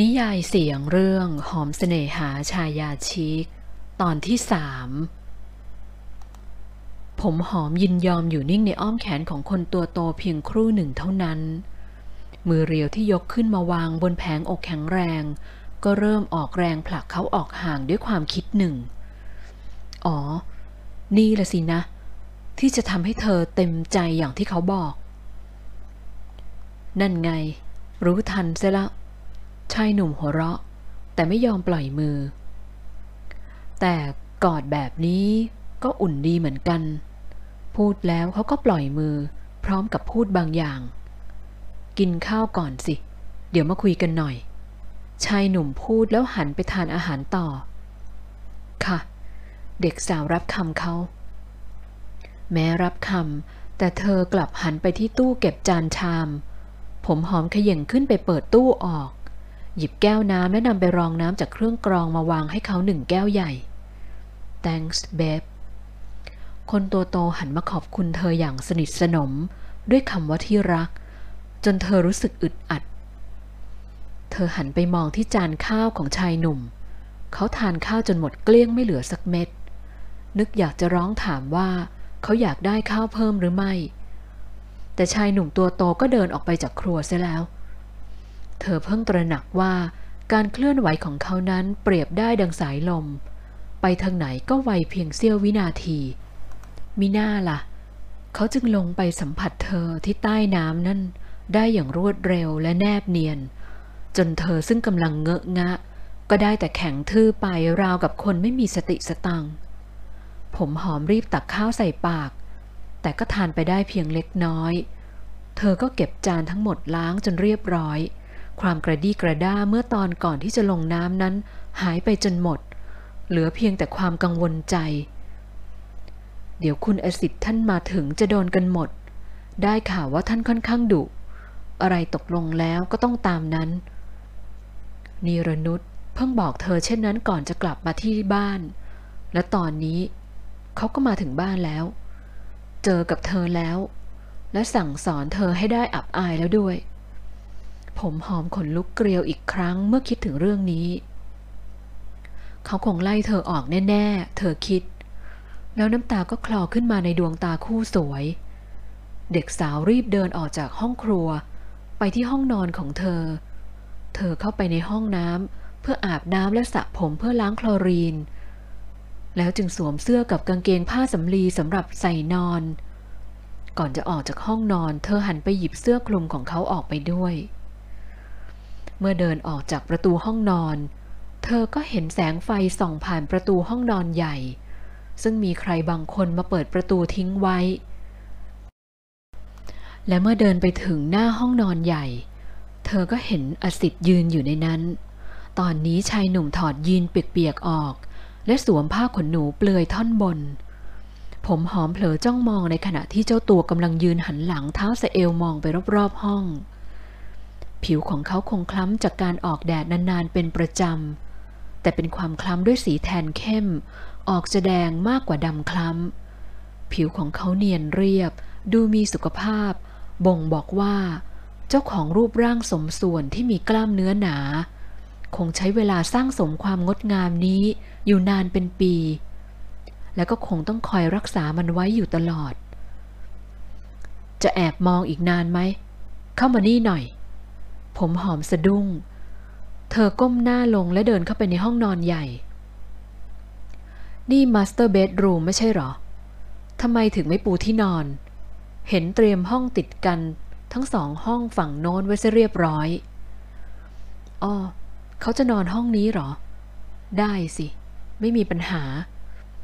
นิยายเสียงเรื่องหอมเสน่หาชายาชิก ตอนที่สามผมหอมยินยอมอยู่นิ่งในอ้อมแขนของคนตัวโตเพียงครู่หนึ่งเท่านั้น มือเรียวที่ยกขึ้นมาวางบนแผงอกแข็งแรง ก็เริ่มออกแรงผลักเขาออกห่างด้วยความคิดหนึ่ง อ๋อ นี่ละสินะ ที่จะทำให้เธอเต็มใจอย่างที่เขาบอก นั่นไง รู้ทันเสียละ ชายหนุ่มหัวเราะ แต่ไม่ยอมปล่อยมือ แต่กอดแบบนี้ก็อุ่นดีเหมือนกัน พูดแล้วเขาก็ปล่อยมือ พร้อมกับพูดบางอย่าง กินข้าวก่อนสิ เดี๋ยวมาคุยกันหน่อย ชายหนุ่มพูดแล้วหันไปทานอาหารต่อ ค่ะ เด็กสาวรับคำเขาแม้รับคำแต่เธอกลับหันไปที่ตู้เก็บจานชาม ผมหอมขย่งขึ้นไปเปิดตู้ออก หยิบแก้วน้ำและนำไปรองน้ำจากเครื่องกรองมาวางให้เขาหนึ่งแก้วใหญ่ thanks babe คนตัวโตหันมาขอบคุณเธออย่างสนิทสนม ด้วยคำว่าที่รัก จนเธอรู้สึกอึดอัด เธอหันไปมองที่จานข้าวของชายหนุ่ม เขาทานข้าวจนหมดเกลี้ยงไม่เหลือสักเม็ด นึกอยากจะร้องถามว่า เขาอยากได้ข้าวเพิ่มหรือไม่ แต่ชายหนุ่มตัวโตก็เดินออกไปจากครัวเสียแล้วเเธอเพิ่งตระหนักว่าการเคลื่อนไหวของเขานั้นเปรียบได้ดังสายลม ไปทางไหนก็ไวเพียงเสี้ยววินาที มิน่าล่ะ เขาจึงลงไปสัมผัสเธอที่ใต้น้ำนั่น ได้อย่างรวดเร็วและแนบเนียน จนเธอซึ่งกำลังเงอะงะ ก็ได้แต่แข็งทื่อไปราวกับคนไม่มีสติสตังผมหอมรีบตักข้าวใส่ปาก แต่ก็ทานไปได้เพียงเล็กน้อย เธอก็เก็บจานทั้งหมดล้างจนเรียบร้อย ความกระดี้กระด้าเมื่อตอนก่อนที่จะลงน้ำนั้น หายไปจนหมด เหลือเพียงแต่ความกังวลใจ เดี๋ยวคุณอสิทธิ์ท่านมาถึงจะโดนกันหมด ได้ข่าวว่าท่านค่อนข้างดุ อะไรตกลงแล้วก็ต้องตามนั้น นีรนุษเพิ่งบอกเธอเช่นนั้นก่อนจะกลับมาที่บ้าน และตอนนี้เขาก็มาถึงบ้านแล้ว เจอกับเธอแล้ว และสั่งสอนเธอให้ได้อับอายแล้วด้วย ผมหอมขนลุกเกลียวอีกครั้งเมื่อคิดถึงเรื่องนี้ เขาคงไล่เธอออกแน่ ๆ เธอคิด แล้วน้ำตาก็คลอขึ้นมาในดวงตาคู่สวย เด็กสาวรีบเดินออกจากห้องครัว ไปที่ห้องนอนของเธอ เธอเข้าไปในห้องน้ำเพื่ออาบน้ำและสระผมเพื่อล้างคลอรีน แล้วจึงสวมเสื้อกับกางเกงผ้าสำลีสำหรับใส่นอน ก่อนจะออกจากห้องนอน เธอหันไปหยิบเสื้อคลุมของเขาออกไปด้วย เมื่อเดินออกจากประตูห้องนอน เธอก็เห็นแสงไฟส่องผ่านประตูห้องนอนใหญ่ ซึ่งมีใครบางคนมาเปิดประตูทิ้งไว้ และเมื่อเดินไปถึงหน้าห้องนอนใหญ่ เธอก็เห็นอสิทธิ์ยืนอยู่ในนั้น ตอนนี้ชายหนุ่มถอดยีนเปียกๆออก และสวมผ้าขนหนูเปลือยท่อนบน ผมหอมเผลอจ้องมองในขณะที่เจ้าตัวกำลังยืนหันหลังเท้าสะเอวมองไปรอบๆห้อง ผิวของเขาคงคล้ำจากการออกแดดนานๆเป็นประจำ แต่เป็นความคล้ำด้วยสีแทนเข้ม ออกจะแดงมากกว่าดำคล้ำ ผิวของเขาเนียนเรียบ ดูมีสุขภาพ บ่งบอกว่า เจ้าของรูปร่างสมส่วนที่มีกล้ามเนื้อหนา คงใช้เวลาสร้างสมความงดงามนี้อยู่นานเป็นปี และก็คงต้องคอยรักษามันไว้อยู่ตลอด จะแอบมองอีกนานไหม เข้ามานี่หน่อย ผมหอมสะดุ้ง เธอก้มหน้าลงและเดินเข้าไปในห้องนอนใหญ่ นี่ master bedroom ไม่ใช่หรอ ทำไมถึงไม่ปูที่นอน เห็นเตรียมห้องติดกันทั้งสองห้องฝั่งโน้นไว้เรียบร้อยอ๋อเขาจะนอนห้องนี้หรอ ได้สิ ไม่มีปัญหา